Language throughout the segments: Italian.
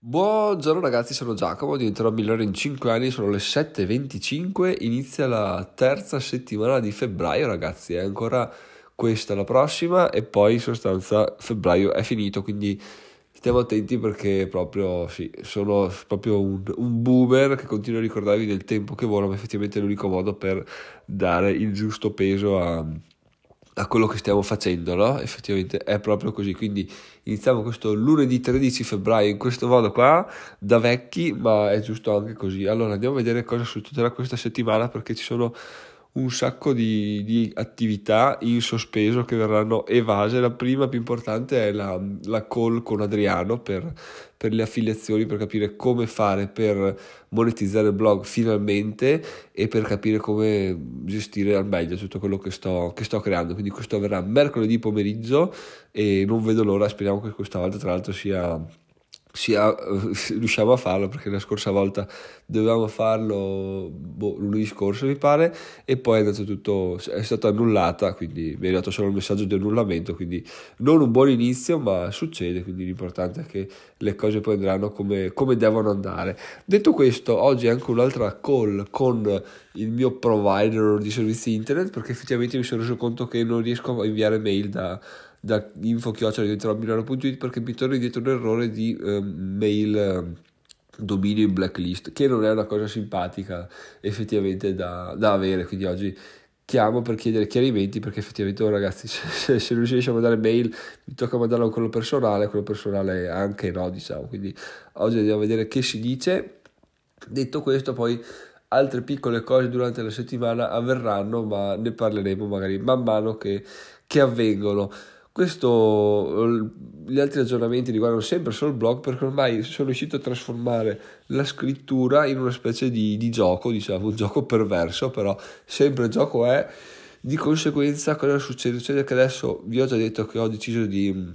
Buongiorno ragazzi, sono Giacomo, diventerò migliore in 5 anni, sono le 7.25, inizia la terza settimana di febbraio ragazzi, è ancora questa la prossima e poi in sostanza febbraio è finito, quindi stiamo attenti perché proprio, sì, sono proprio un, un boomer che continuo a ricordarvi del tempo che vola, ma effettivamente è l'unico modo per dare il giusto peso a a quello che stiamo facendo, no? Effettivamente è proprio così. Quindi iniziamo questo lunedì 13 febbraio in questo modo qua, da vecchi, ma è giusto anche così. Allora andiamo a vedere cosa succederà questa settimana perché ci sono un sacco di, di, attività in sospeso che verranno evase. La prima più importante è la, la call con Adriano per, per, le affiliazioni, per capire come fare per monetizzare il blog finalmente e per capire come gestire al meglio tutto quello che sto, che sto creando. Quindi questo avverrà mercoledì pomeriggio e non vedo l'ora, speriamo che questa volta tra l'altro sia sia, riusciamo a farlo perché la scorsa volta dovevamo farlo boh, lunedì scorso mi pare e poi è andato tutto è stata annullata quindi mi è arrivato solo il messaggio di annullamento quindi non un buon inizio ma succede quindi l'importante è che le cose poi andranno come, come devono andare. Detto questo oggi anche un'altra call con il mio provider di servizi internet perché effettivamente mi sono reso conto che non riesco a inviare mail da da info-milano.it perché mi torna indietro un errore di eh, mail eh, dominio in blacklist che non è una cosa simpatica effettivamente da, da avere. Quindi oggi chiamo per chiedere chiarimenti perché effettivamente oh, ragazzi se, se non riesce a mandare mail mi tocca mandarlo a quello personale quello personale anche no diciamo. Quindi oggi andiamo a vedere che si dice. Detto questo poi altre piccole cose durante la settimana avverranno ma ne parleremo magari man mano che, che avvengono questo, gli altri aggiornamenti riguardano sempre solo il blog perché ormai sono riuscito a trasformare la scrittura in una specie di, di gioco, diciamo, un gioco perverso, però sempre gioco è. Di conseguenza cosa succede? Succede che adesso vi ho già detto che ho deciso di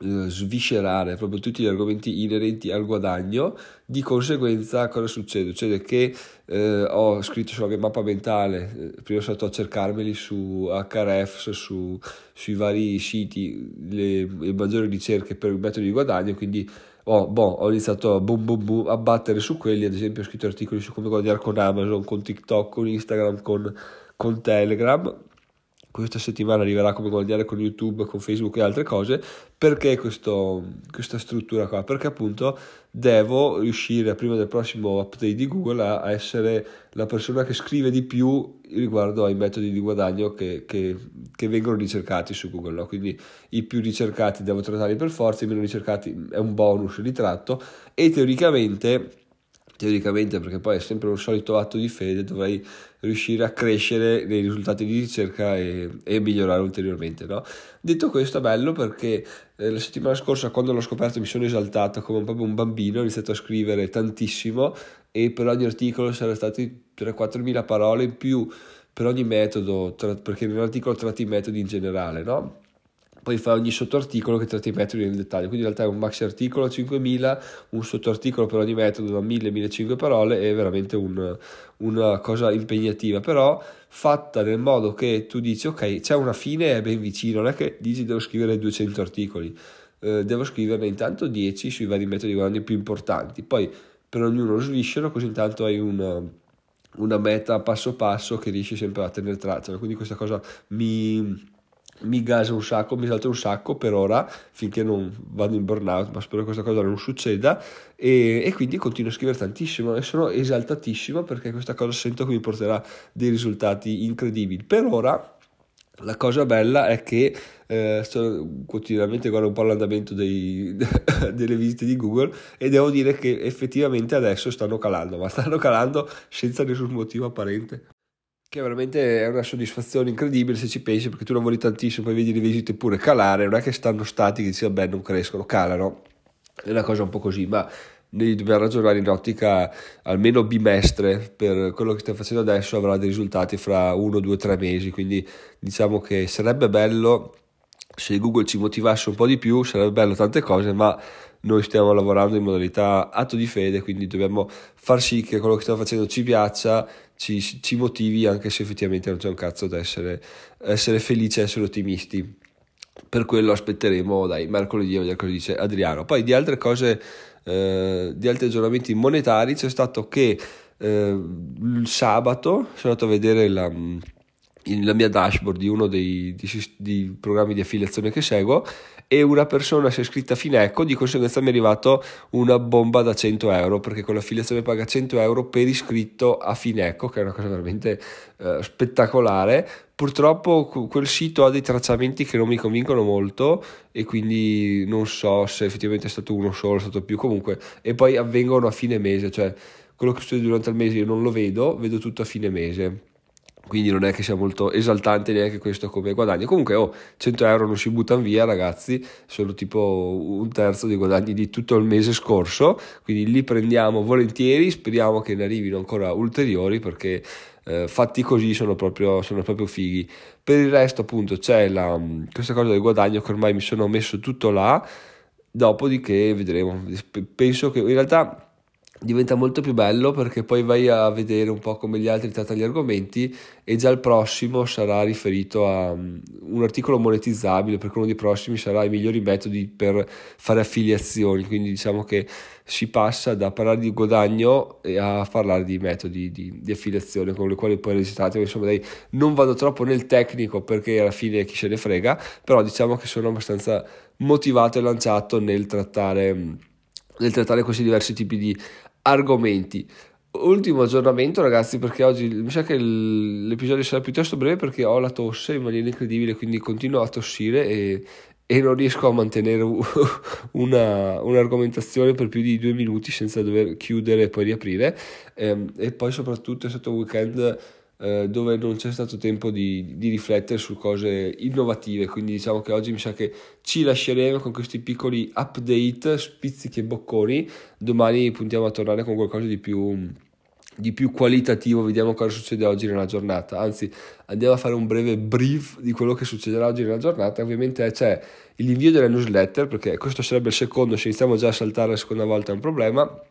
sviscerare proprio tutti gli argomenti inerenti al guadagno, di conseguenza cosa succede? Succede che eh, ho scritto sulla mia mappa mentale, eh, prima sono stato a cercarmeli su HRF, su, sui vari siti, le, le, maggiori ricerche per il metodo di guadagno, quindi oh, boh, ho iniziato a, boom, boom, boom, a battere su quelli, ad esempio ho scritto articoli su come guadagnare con Amazon, con TikTok, con Instagram, con, con Telegram questa settimana arriverà come guadagnare con YouTube, con Facebook e altre cose. Perché questo, questa struttura qua? Perché appunto devo riuscire prima del prossimo update di Google a, a essere la persona che scrive di più riguardo ai metodi di guadagno che, che, che vengono ricercati su Google. No? Quindi i più ricercati devo trattarli per forza, i meno ricercati è un bonus li tratto e teoricamente teoricamente perché poi è sempre un solito atto di fede dovrei riuscire a crescere nei risultati di ricerca e, e migliorare ulteriormente no? detto questo è bello perché eh, la settimana scorsa quando l'ho scoperto mi sono esaltato come proprio un bambino ho iniziato a scrivere tantissimo e per ogni articolo sarebbero stati 3-4 mila parole in più per ogni metodo tra, perché nell'articolo tratti i metodi in generale no? Poi fa ogni sottoarticolo che tratta i metodi nel dettaglio, quindi in realtà è un maxi articolo a 5000, un sottoarticolo per ogni metodo da 1000-1500 parole, è veramente un, una cosa impegnativa, però fatta nel modo che tu dici ok, c'è una fine, è ben vicino, non è che dici devo scrivere 200 articoli, eh, devo scriverne intanto 10 sui vari metodi di guadagno più importanti, poi per ognuno lo sviscero, così intanto hai una, una meta passo passo che riesci sempre a tenere traccia, quindi questa cosa mi mi gasa un sacco, mi salta un sacco per ora finché non vado in burnout, ma spero che questa cosa non succeda e, e, quindi continuo a scrivere tantissimo e sono esaltatissimo perché questa cosa sento che mi porterà dei risultati incredibili. Per ora la cosa bella è che eh, sto continuamente guardo un po' l'andamento dei, delle visite di Google e devo dire che effettivamente adesso stanno calando, ma stanno calando senza nessun motivo apparente che veramente è una soddisfazione incredibile se ci pensi perché tu lavori tantissimo poi vedi le visite pure calare non è che stanno statiche e dici vabbè non crescono calano. È una cosa un po' così ma noi dobbiamo ragionare in ottica almeno bimestre per quello che stiamo facendo adesso avrà dei risultati fra uno, due, tre mesi quindi diciamo che sarebbe bello se Google ci motivasse un po' di più sarebbe bello tante cose ma noi stiamo lavorando in modalità atto di fede quindi dobbiamo far sì che quello che stiamo facendo ci piaccia ci, ci motivi anche se effettivamente non c'è un cazzo da essere, essere felici, essere ottimisti. Per quello aspetteremo dai mercoledì vedere cosa dice Adriano. Poi di altre cose eh, di altri aggiornamenti monetari c'è stato che eh, il sabato sono andato a vedere la, la mia dashboard di uno dei, di, di programmi di affiliazione che seguo e una persona si è iscritta a Fineco, di conseguenza mi è arrivato una bomba da 100 euro, perché con l'affiliazione paga 100 euro per iscritto a Fineco, che è una cosa veramente eh, spettacolare. Purtroppo quel sito ha dei tracciamenti che non mi convincono molto e quindi non so se effettivamente è stato uno solo, è stato più comunque, e poi avvengono a fine mese, cioè quello che succede durante il mese io non lo vedo, vedo tutto a fine mese quindi non è che sia molto esaltante neanche questo come guadagno. Comunque, oh, 100 euro non si buttano via, ragazzi, sono tipo un terzo dei guadagni di tutto il mese scorso, quindi li prendiamo volentieri, speriamo che ne arrivino ancora ulteriori perché eh, fatti così sono proprio, sono proprio fighi. Per il resto, appunto, c'è la, questa cosa del guadagno che ormai mi sono messo tutto là, dopodiché vedremo. Penso che in realtà diventa molto più bello perché poi vai a vedere un po' come gli altri trattano gli argomenti e già il prossimo sarà riferito a um, un articolo monetizzabile perché uno dei prossimi sarà i migliori metodi per fare affiliazioni. Quindi diciamo che si passa da parlare di guadagno a parlare di metodi di, di affiliazione con le quali poi registrate insomma dai, non vado troppo nel tecnico perché alla fine chi se ne frega però diciamo che sono abbastanza motivato e lanciato nel trattare nel trattare questi diversi tipi di argomenti. Ultimo aggiornamento ragazzi perché oggi mi sa che l'episodio sarà piuttosto breve perché ho la tosse in maniera incredibile quindi continuo a tossire e, e non riesco a mantenere una, un'argomentazione per più di due minuti senza dover chiudere e poi riaprire e, e poi soprattutto è stato un weekend eh, dove non c'è stato tempo di, di, riflettere su cose innovative, quindi diciamo che oggi mi sa che ci lasceremo con questi piccoli update, spizzichi e bocconi, domani puntiamo a tornare con qualcosa di più, di più qualitativo, vediamo cosa succede oggi nella giornata, anzi andiamo a fare un breve brief di quello che succederà oggi nella giornata, ovviamente c'è l'invio della newsletter, perché questo sarebbe il secondo, se iniziamo già a saltare la seconda volta è un problema,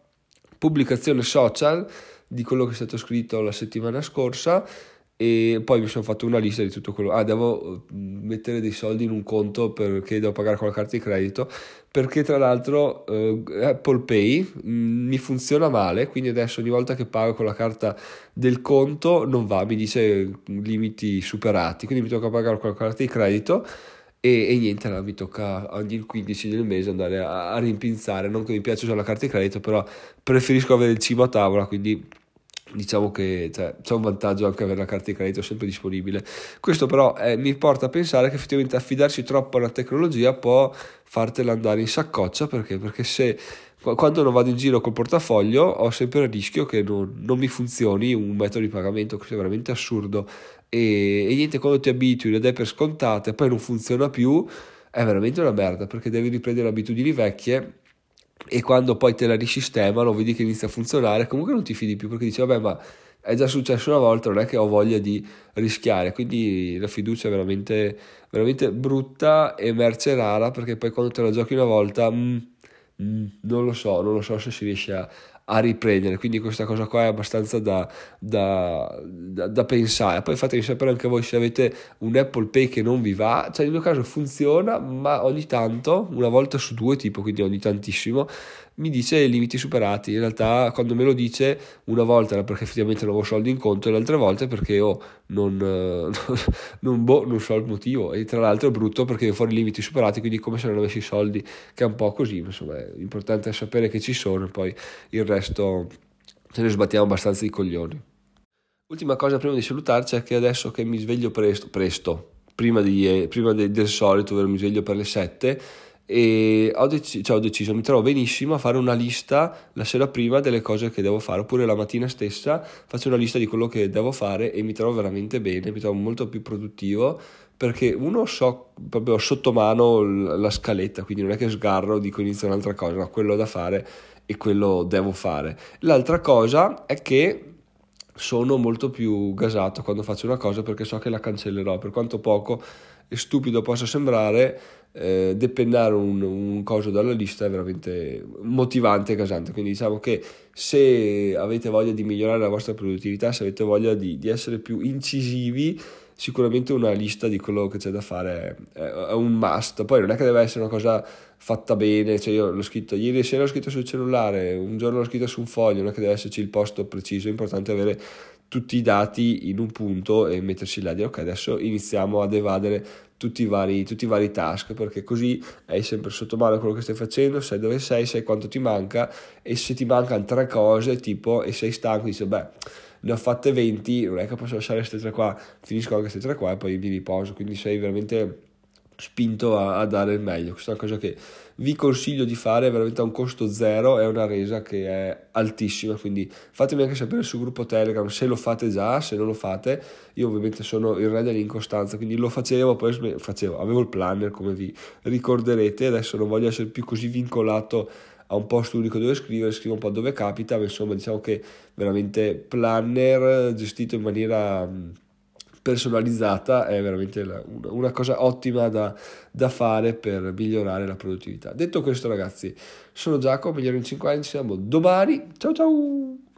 pubblicazione social, di quello che è stato scritto la settimana scorsa e poi mi sono fatto una lista di tutto quello. Ah, devo mm, mettere dei soldi in un conto perché devo pagare con la carta di credito. Perché tra l'altro eh, Apple Pay mh, mm, mi funziona male, quindi adesso ogni volta che pago con la carta del conto non va, mi dice limiti superati, quindi mi tocca pagare con la carta di credito. E, e niente, allora mi tocca ogni 15 del mese andare a, a rimpinzare. Non che mi piace usare la carta di credito, però preferisco avere il cibo a tavola, quindi diciamo che cioè, c'è un vantaggio anche avere la carta di credito sempre disponibile. Questo però eh, mi porta a pensare che effettivamente affidarsi troppo alla tecnologia può fartela andare in saccoccia perché, perché se quando non vado in giro col portafoglio ho sempre il rischio che non, non mi funzioni un metodo di pagamento, questo è veramente assurdo e, e niente, quando ti abitui le dai per scontate poi non funziona più è veramente una merda perché devi riprendere abitudini vecchie e quando poi te la risistemano, vedi che inizia a funzionare, comunque non ti fidi più perché dici vabbè ma è già successo una volta, non è che ho voglia di rischiare, quindi la fiducia è veramente, veramente brutta e merce rara perché poi quando te la giochi una volta mm, mm, non lo so, non lo so se si riesce a, a riprendere. Quindi questa cosa qua è abbastanza da, da, da, da, pensare. Poi fatemi sapere anche voi se avete un Apple Pay che non vi va. Cioè, nel mio caso funziona, ma ogni tanto, una volta su due, tipo, quindi ogni tantissimo, mi dice limiti superati. In realtà, quando me lo dice, una volta era perché effettivamente non avevo soldi in conto, e le altre volte perché oh, non, non, boh, non so il motivo. E tra l'altro è brutto perché fuori i limiti superati, quindi come se non avessi soldi, che è un po' così. Insomma, è sapere che ci sono, e poi il resto ce ne sbattiamo abbastanza i coglioni. Ultima cosa prima di salutarci è che adesso che mi sveglio presto, presto prima, di, prima de, del solito, ovvero mi sveglio per le 7 e ho, dec- cioè ho, deciso, mi trovo benissimo a fare una lista la sera prima delle cose che devo fare, oppure la mattina stessa faccio una lista di quello che devo fare e mi trovo veramente bene, mi trovo molto più produttivo perché uno so proprio sotto mano la scaletta, quindi non è che sgarro, dico inizio un'altra cosa, ma quello da fare e quello devo fare. L'altra cosa è che sono molto più gasato quando faccio una cosa perché so che la cancellerò, per quanto poco e stupido possa sembrare, eh, depennare un, un coso dalla lista è veramente motivante e gasante. Quindi diciamo che se avete voglia di migliorare la vostra produttività, se avete voglia di, di essere più incisivi, sicuramente una lista di quello che c'è da fare è, è un must. Poi non è che deve essere una cosa fatta bene, cioè io l'ho scritto ieri sera, l'ho scritto sul cellulare, un giorno l'ho scritto su un foglio, non è che deve esserci il posto preciso, è importante avere tutti i dati in un punto e mettersi là dire ok adesso iniziamo ad evadere tutti i, vari, tutti i vari task perché così hai sempre sotto mano quello che stai facendo, sai dove sei, sai quanto ti manca e se ti mancano tre cose tipo e sei stanco dici beh ne ho fatte 20, non è che posso lasciare queste tre qua, finisco anche queste tre qua e poi mi riposo, quindi sei veramente spinto a, a, dare il meglio. Questa è una cosa che vi consiglio di fare veramente a un costo zero, è una resa che è altissima, quindi fatemi anche sapere sul gruppo Telegram se lo fate già, se non lo fate. Io ovviamente sono il re dell'incostanza, quindi lo facevo, poi facevo, avevo il planner come vi ricorderete, adesso non voglio essere più così vincolato a un posto unico dove scrivere, scrivo un po' dove capita, ma insomma diciamo che veramente planner gestito in maniera personalizzata è veramente una cosa ottima da, da, fare per migliorare la produttività. Detto questo ragazzi, sono Giacomo, migliore in 5 anni, ci vediamo domani, ciao ciao!